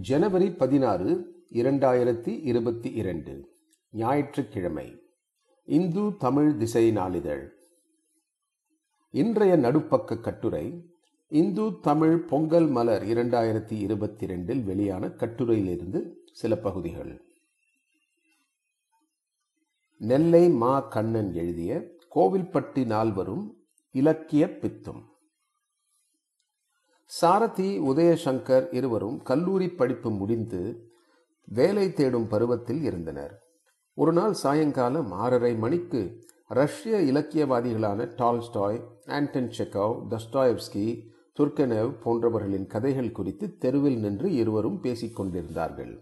ஜனவரி பதினாறு இரண்டாயிரத்தி இருபத்தி இரண்டு ஞாயிற்றுக்கிழமை. இந்து தமிழ் திசை நாளிதழ். இன்றைய நடுப்பக்க கட்டுரை இந்து தமிழ் பொங்கல் மலர் இரண்டாயிரத்தி இருபத்தி இரண்டில் வெளியான கட்டுரையிலிருந்து சில பகுதிகள். நெல்லை மா கண்ணன் எழுதிய கோவில்பட்டி நால்வரும் இலக்கிய பித்தும். சாரதி உதயசங்கர் இருவரும் கல்லூரி படிப்பு முடிந்து வேலை தேடும் பருவத்தில் இருந்தனர். ஒரு நாள் சாயங்காலம் ஆறரை மணிக்கு ரஷ்ய இலக்கியவாதிகளான Tolstoy Anton Chekhov Dostoevsky Turgenev போன்றவர்களின் கதைகள் குறித்து தெருவில் நின்று இருவரும் பேசிக்கொண்டிருந்தார்கள்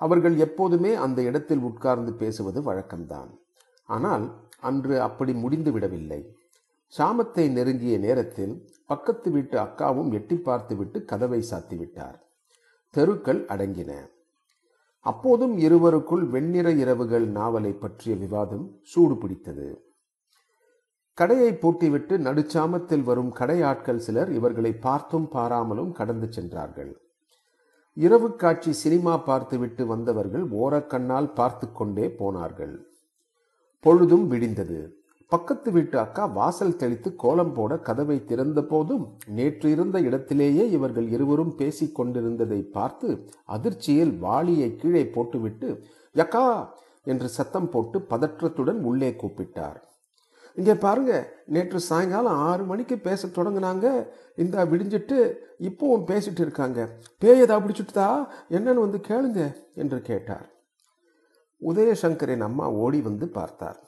அவர்கள் எப்போதுமே அந்த இடத்தில் உட்கார்ந்து பேசுவது வழக்கம்தான். ஆனால் அன்று அப்படி முடிந்து விடவில்லை. சாமத்தை நெருங்கிய நேரத்தில் பக்கத்து வீட்டு அக்காவும் எட்டி பார்த்துவிட்டு கதவை சாத்திவிட்டார். தெருக்கள் அடங்கின. அப்போதும் இருவருக்குள் வெண்ணிற இரவுகள் நாவலை பற்றிய விவாதம் சூடு பிடித்தது. கடையை பூட்டிவிட்டு நடுச்சாமத்தில் வரும் கடையாட்கள் சிலர் இவர்களை பார்த்தும் பாராமலும் கடந்து சென்றார்கள். இரவு காட்சி சினிமா பார்த்துவிட்டு வந்தவர்கள் ஓரக்கண்ணால் பார்த்து கொண்டே போனார்கள். பொழுதும் விடிந்தது. பக்கத்து வீட்டு அக்கா வாசல் தெளித்து கோலம் போட கதவை திறந்த போதும் நேற்று இருந்த இடத்திலேயே இவர்கள் இருவரும் பேசிக் கொண்டிருந்ததை பார்த்து அதிர்ச்சியில் வாளியை கீழே போட்டுவிட்டு யக்கா! என்று சத்தம் போட்டு பதற்றத்துடன் உள்ளே கூப்பிட்டார். இங்கே பாருங்க நேற்று சாயங்காலம் ஆறு மணிக்கு பேச தொடங்கினாங்க. இந்த விடிஞ்சிட்டு இப்போவும் பேசிட்டு இருக்காங்க. பேயதா பிடிச்சிட்டுதா? என்னன்னு வந்து கேளுங்க என்று கேட்டார். உதயசங்கரின் அம்மா ஓடி வந்து பார்த்தார்.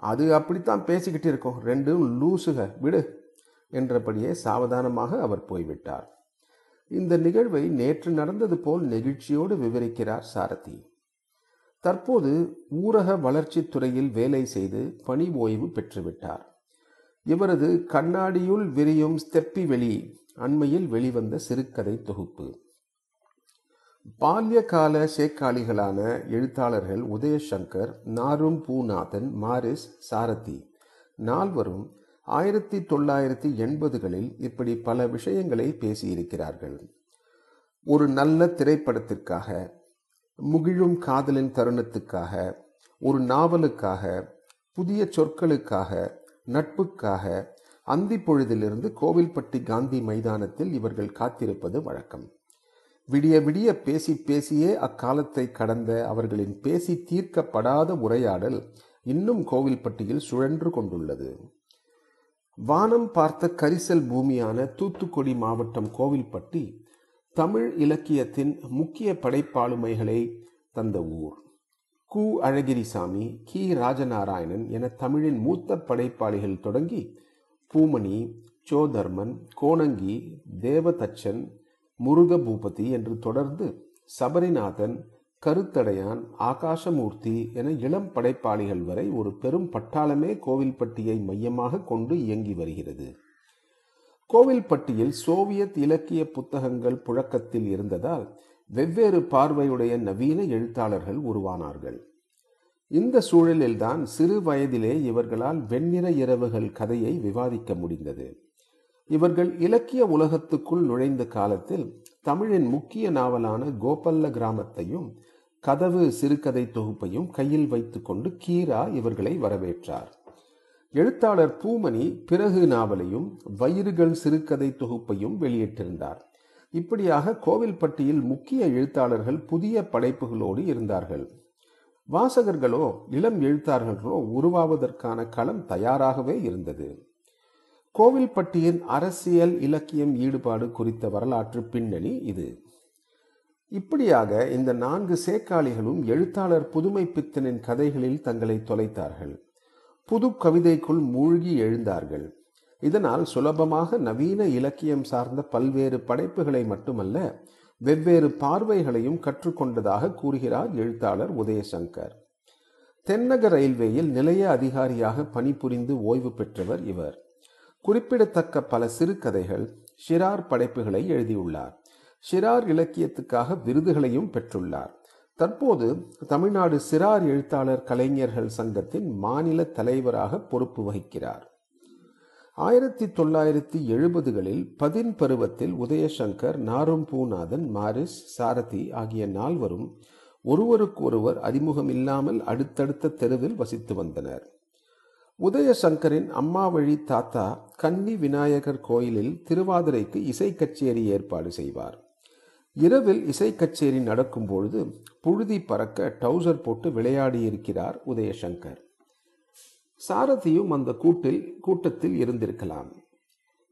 அது அப்படித்தான் பேசிக்கிட்டு இருக்கோம். ரெண்டும் லூசுக விடு என்றபடியே சாவதானமாக அவர் போய்விட்டார். இந்த நிகழ்வை நேற்று நடந்தது போல் நெகிழ்ச்சியோடு விவரிக்கிறார் சாரதி. தற்போது ஊரக வளர்ச்சித் துறையில் வேலை செய்து பணி ஓய்வு பெற்றுவிட்டார். இவரது கண்ணாடியுள் விரியும் ஸ்தெப்பி வெளி அண்மையில் வெளிவந்த சிறுகதை தொகுப்பு. பால்யகால சேக்காளிகளான எழுத்தாளர்கள் உதயசங்கர் நாரும் பூநாதன் மாரிஸ் சாரதி. நால்வரும் ஆயிரத்தி தொள்ளாயிரத்தி எண்பதுகளில் இப்படி பல விஷயங்களை பேசியிருக்கிறார்கள். ஒரு நல்ல திரைப்படத்திற்காக முகிழும் காதலின் தருணத்துக்காக ஒரு நாவலுக்காக புதிய சொற்களுக்காக நட்புக்காக அந்தி பொழுதிலிருந்து கோவில்பட்டி காந்தி மைதானத்தில் இவர்கள் காத்திருப்பது வழக்கம். விடிய விடிய பேசி பேசியே அக்காலத்தை கடந்த அவர்களின் பேசி தீர்க்கப்படாத உரையாடல் இன்னும் கோவில்பட்டியில் சுழன்று கொண்டுள்ளது. வானம் பார்த்த கரிசல் பூமியான தூத்துக்குடி மாவட்டம் கோவில்பட்டி தமிழ் இலக்கியத்தின் முக்கிய படைப்பாளுமைகளை தந்த ஊர். கு. அழகிரிசாமி கி. ராஜநாராயணன் என தமிழின் மூத்த படைப்பாளிகள் தொடங்கி பூமணி சோதர்மன் கோணங்கி தேவதச்சன் முருக பூபதி என்று தொடர்ந்து சபரிநாதன் கருத்தடையான் ஆகாசமூர்த்தி என இளம் படைப்பாளிகள் வரை ஒரு பெரும் பட்டாளமே கோவில்பட்டியை மையமாக கொண்டு இயங்கி வருகிறது. கோவில்பட்டியில் சோவியத் இலக்கிய புத்தகங்கள் புழக்கத்தில் இருந்ததால் வெவ்வேறு பார்வையுடைய நவீன எழுத்தாளர்கள் உருவானார்கள். இந்த சூழலில்தான் சிறு வயதிலே இவர்களால் வெண்ணிற இரவுகள் கதையை விவாதிக்க முடிந்தது. இவர்கள் இலக்கிய உலகத்துக்குள் நுழைந்த காலத்தில் தமிழின் முக்கிய நாவலான கோபல்ல கிராமத்தையும் கதவு சிறுகதை தொகுப்பையும் கையில் வைத்துக்கொண்டு கீரா இவர்களை வரவேற்றார். எழுத்தாளர் பூமணி பிறகு நாவலையும் வயிறுகள் சிறுகதை தொகுப்பையும் வெளியிட்டிருந்தார். இப்படியாக கோவில்பட்டியில் முக்கிய எழுத்தாளர்கள் புதிய படைப்புகளோடு இருந்தார்கள். வாசகர்களோ இளம் எழுத்தாளர்களோ உருவாவதற்கான களம் தயாராகவே இருந்தது. கோவில்பட்டியின் அரசியல் இலக்கியம் ஈடுபாடு குறித்த வரலாற்று பின்னணி இது. இப்படியாக இந்த நான்கு சேக்காளிகளும் எழுத்தாளர் புதுமை பித்தனின் கதைகளில் தங்களை தொலைத்தார்கள். புது கவிதைக்குள் மூழ்கி எழுந்தார்கள். இதனால் சுலபமாக நவீன இலக்கியம் சார்ந்த பல்வேறு படைப்புகளை மட்டுமல்ல வெவ்வேறு பார்வைகளையும் கற்றுக்கொண்டதாக கூறுகிறார் எழுத்தாளர் உதயசங்கர். தென்னக ரயில்வேயில் நிலைய அதிகாரியாக பணிபுரிந்து ஓய்வு பெற்றவர் இவர். குறிப்பிடத்தக்க பல சிறுகதைகள் ஷிரார் படைப்புகளை எழுதியுள்ளார். ஷிரார் இலக்கியத்துக்காக விருதுகளையும் பெற்றுள்ளார். தற்போது தமிழ்நாடு சிறார் எழுத்தாளர் கலைஞர்கள் சங்கத்தின் மாநில தலைவராக பொறுப்பு வகிக்கிறார். ஆயிரத்தி தொள்ளாயிரத்தி எழுபதுகளில் பதின் பருவத்தில் உதயசங்கர் நாரும் பூநாதன் மாரிஸ் சாரதி ஆகிய நால்வரும் ஒருவருக்கொருவர் அறிமுகமில்லாமல் அடுத்தடுத்த தெருவில் வசித்து வந்தனர். உதயசங்கரின் அம்மாவழி தாத்தா கன்னி விநாயகர் கோயிலில் திருவாதிரைக்கு இசை கச்சேரி ஏற்பாடு செய்வார். இரவில் இசை கச்சேரி நடக்கும் பொழுது புழுதி பறக்க டவுசர் போட்டு விளையாடியிருக்கிறார் உதயசங்கர். சாரதியும் அந்த கூட்டில் கூட்டத்தில் இருந்திருக்கலாம்.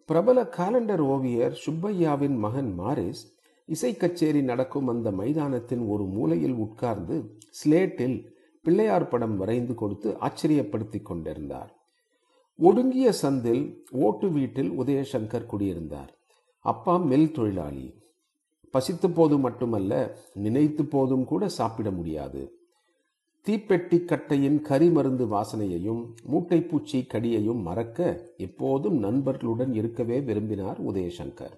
பிரபல காலண்டர் ஓவியர் சுப்பையாவின் மகன் மாரிஸ் இசை கச்சேரி நடக்கும் அந்த மைதானத்தின் ஒரு மூலையில் உட்கார்ந்து ஸ்லேட்டில் பிள்ளையார் படம் வரைந்து கொடுத்து ஆச்சரியப்படுத்தி கொண்டிருந்தார். ஒடுங்கிய சந்தில் ஓட்டு வீட்டில் உதயசங்கர் குடியிருந்தார். அப்பா மில் தொழிலாளி. பசித்த போது மட்டுமல்ல நினைத்து போதும் கூட சாப்பிட முடியாது. தீப்பெட்டி கட்டையின் கரிமருந்து வாசனையையும் மூட்டைப்பூச்சி கடியையும் மறக்க எப்போதும் நண்பர்களுடன் இருக்கவே விரும்பினார் உதயசங்கர்.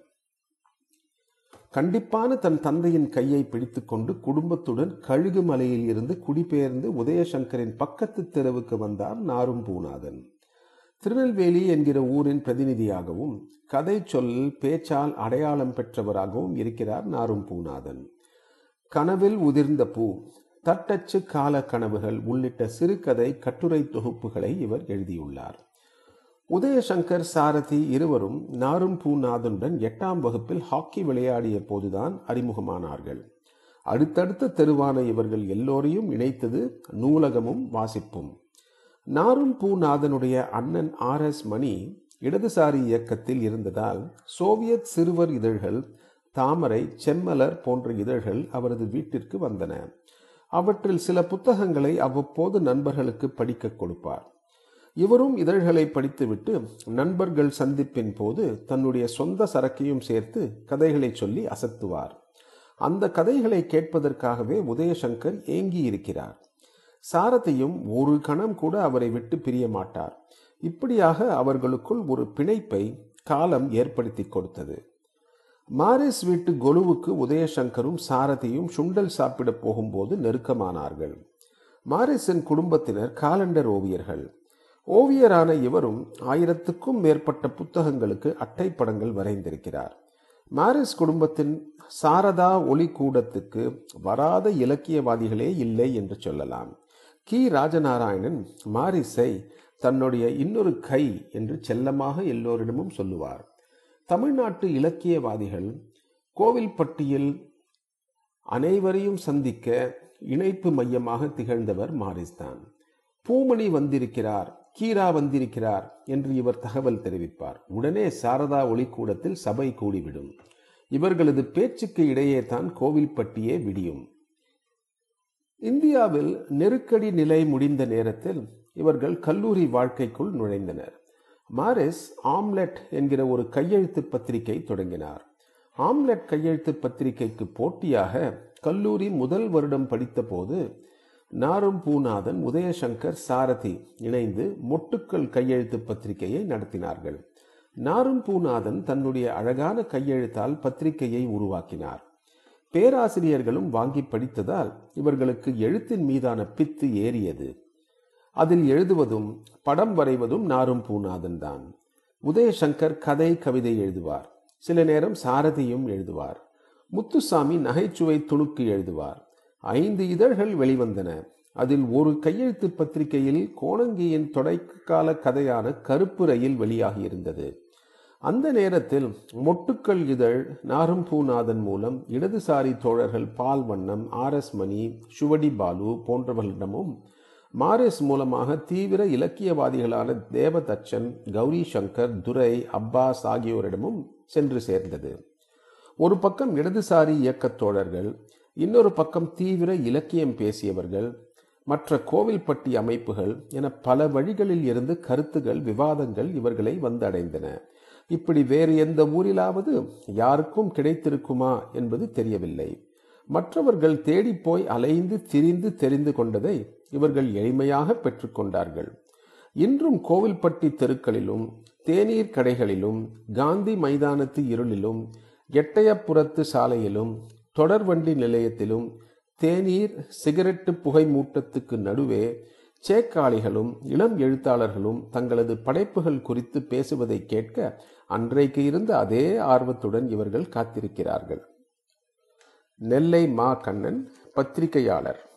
கண்டிப்பான தன் தந்தையின் கையை பிடித்துக்கொண்டு குடும்பத்துடன் கழுகு மலையில் இருந்து குடிபெயர்ந்து உதயசங்கரின் பக்கத்து தெருவுக்கு வந்தார் நாரும் பூநாதன். திருநெல்வேலி என்கிற ஊரின் பிரதிநிதியாகவும் கதை சொல் பேச்சால் அடையாளம் பெற்றவராகவும் இருக்கிறார் நாரும் பூநாதன். கனவில் உதிர்ந்த பூ தட்டச்சு கால கனவுகள் உள்ளிட்ட சிறுகதை கட்டுரை தொகுப்புகளை இவர் எழுதியுள்ளார். உதயசங்கர் சாரதி இருவரும் நாரும் பூநாதனுடன் எட்டாம் வகுப்பில் ஹாக்கி விளையாடிய போதுதான் அறிமுகமானார்கள். அடுத்தடுத்த தெருவான இவர்கள் எல்லோரையும் இணைத்தது நூலகமும் வாசிப்பும். நாரும் பூநாதனுடைய அண்ணன் ஆர் எஸ் மணி இடதுசாரி இயக்கத்தில் இருந்ததால் சோவியத் சிறுவர் இதழ்கள் தாமரை செம்மலர் போன்ற இதழ்கள் அவரது வீட்டிற்கு வந்தன. அவற்றில் சில புத்தகங்களை அவ்வப்போது நண்பர்களுக்கு படிக்க கொடுப்பார். இவரும் இதழ்களை படித்துவிட்டு நண்பர்கள் சந்திப்பின் போது தன்னுடைய சொந்த சரக்கையும் சேர்த்து கதைகளை சொல்லி அசத்துவார். அந்த கதைகளை கேட்பதற்காகவே உதயசங்கர் ஏங்கி இருக்கிறார் சாரதியும் ஒரு கணம் கூட அவரை விட்டு பிரிய மாட்டார். இப்படியாக அவர்களுக்குள் ஒரு பிணைப்பை காலம் ஏற்படுத்தி கொடுத்தது. மாரிஸ் வீட்டு கொலுவுக்கு உதயசங்கரும் சாரதியும் சுண்டல் சாப்பிட போகும்போது நெருக்கமானார்கள். மாரிஸின் குடும்பத்தினர் காலண்டர் ஓவியர்கள். ஓவியரான இவரும் ஆயிரத்துக்கும் மேற்பட்ட புத்தகங்களுக்கு அட்டைப்படங்கள் வரைந்திருக்கிறார். மாரிஸ் குடும்பத்தின் சாரதா ஒளி கூடத்துக்கு வராத இலக்கியவாதிகளே இல்லை என்று சொல்லலாம். கி. ராஜநாராயணன் மாரிஸை தன்னுடைய இன்னொரு கை என்று செல்லமாக எல்லோரிடமும் சொல்லுவார். தமிழ்நாட்டு இலக்கியவாதிகள் கோவில்பட்டியில் அனைவரையும் சந்திக்க இணைப்பு மையமாக திகழ்ந்தவர் மாரிஸ்தான் பூமணி வந்திருக்கிறார். கீரா வந்திருக்கிறார் என்று இவர் தகவல் தெரிவிப்பார். உடனே சாரதா ஒளிக்கூடத்தில் சபை கூடிவிடும். இவர்களது பேச்சுக்கு இடையே தான் கோவில்பட்டியே விடியும். இந்தியாவில் நெருக்கடி நிலை முடிந்த நேரத்தில் இவர்கள் கல்லூரி வாழ்க்கைக்குள் நுழைந்தனர். மாரிஸ் ஆம்லெட் என்கிற ஒரு கையெழுத்து பத்திரிகை தொடங்கினார். ஆம்லெட் கையெழுத்து பத்திரிகைக்கு போட்டியாக கல்லூரி முதல் வருடம் படித்தபோது நாரும் பூநாதன் உதயசங்கர் சாரதி இணைந்து மொட்டுக்கள் கையெழுத்து பத்திரிகையை நடத்தினார்கள். நாரும் பூநாதன் தன்னுடைய அழகான கையெழுத்தால் பத்திரிகையை உருவாக்கினார். பேராசிரியர்களும் வாங்கி படித்ததால் இவர்களுக்கு எழுத்தின் மீதான பித்து ஏறியது. அதில் எழுதுவதும் படம் வரைவதும் நாரும் பூநாதன் தான். உதயசங்கர் கதை கவிதை எழுதுவார். சில நேரம் சாரதியும் எழுதுவார். முத்துசாமி நகைச்சுவை துணுக்கு எழுதுவார். ஐந்து இதழ்கள் வெளிவந்தன. அதில் ஒரு கையெழுத்து பத்திரிகையில் கோணங்கியின் தொடைக்கால கதையான கருப்பு ரயில் வெளியாகியிருந்தது அந்த நேரத்தில் மொட்டுக்கள் இதழ் நாரும் பூநாதன் மூலம் இடதுசாரி தோழர்கள் பால் வண்ணம் ஆர் எஸ் மணி சுவடி பாலு போன்றவர்களிடமும் மாரிஸ் மூலமாக தீவிர இலக்கியவாதிகளான தேவதச்சன் கௌரி சங்கர் துரை அப்பாஸ் ஆகியோரிடமும் சென்று சேர்ந்தது. ஒரு பக்கம் இடதுசாரி இயக்கத் தோழர்கள் இன்னொரு பக்கம் தீவிர இலக்கியம் பேசியவர்கள் மற்ற கோவில்பட்டி அமைப்புகள் என பல வழிகளில் இருந்து கருத்துகள் விவாதங்கள் இவர்களை வந்தடைந்தன. இப்படி வேறு எந்த ஊரிலாவது யாருக்கும் கிடைத்திருக்குமா என்பது தெரியவில்லை. மற்றவர்கள் தேடிப்போய் அலைந்து திரிந்து தெரிந்து கொண்டதை இவர்கள் எளிமையாக பெற்றுக்கொண்டார்கள் இன்றும் கோவில்பட்டி தெருக்களிலும் தேநீர் கடைகளிலும் காந்தி மைதானத்து இருளிலும் எட்டயப்புறத்து சாலையிலும் தொடர்வண்டி நிலையத்திலும் தேநீர் சிகரெட்டு புகை மூட்டத்துக்கு நடுவே சேக்காளிகளும் இளம் எழுத்தாளர்களும் தங்களது படைப்புகள் குறித்து பேசுவதை கேட்க அன்றைக்கு இருந்த அதே ஆர்வத்துடன் இவர்கள் காத்திருக்கிறார்கள். நெல்லை மா கண்ணன் பத்திரிகையாளர்.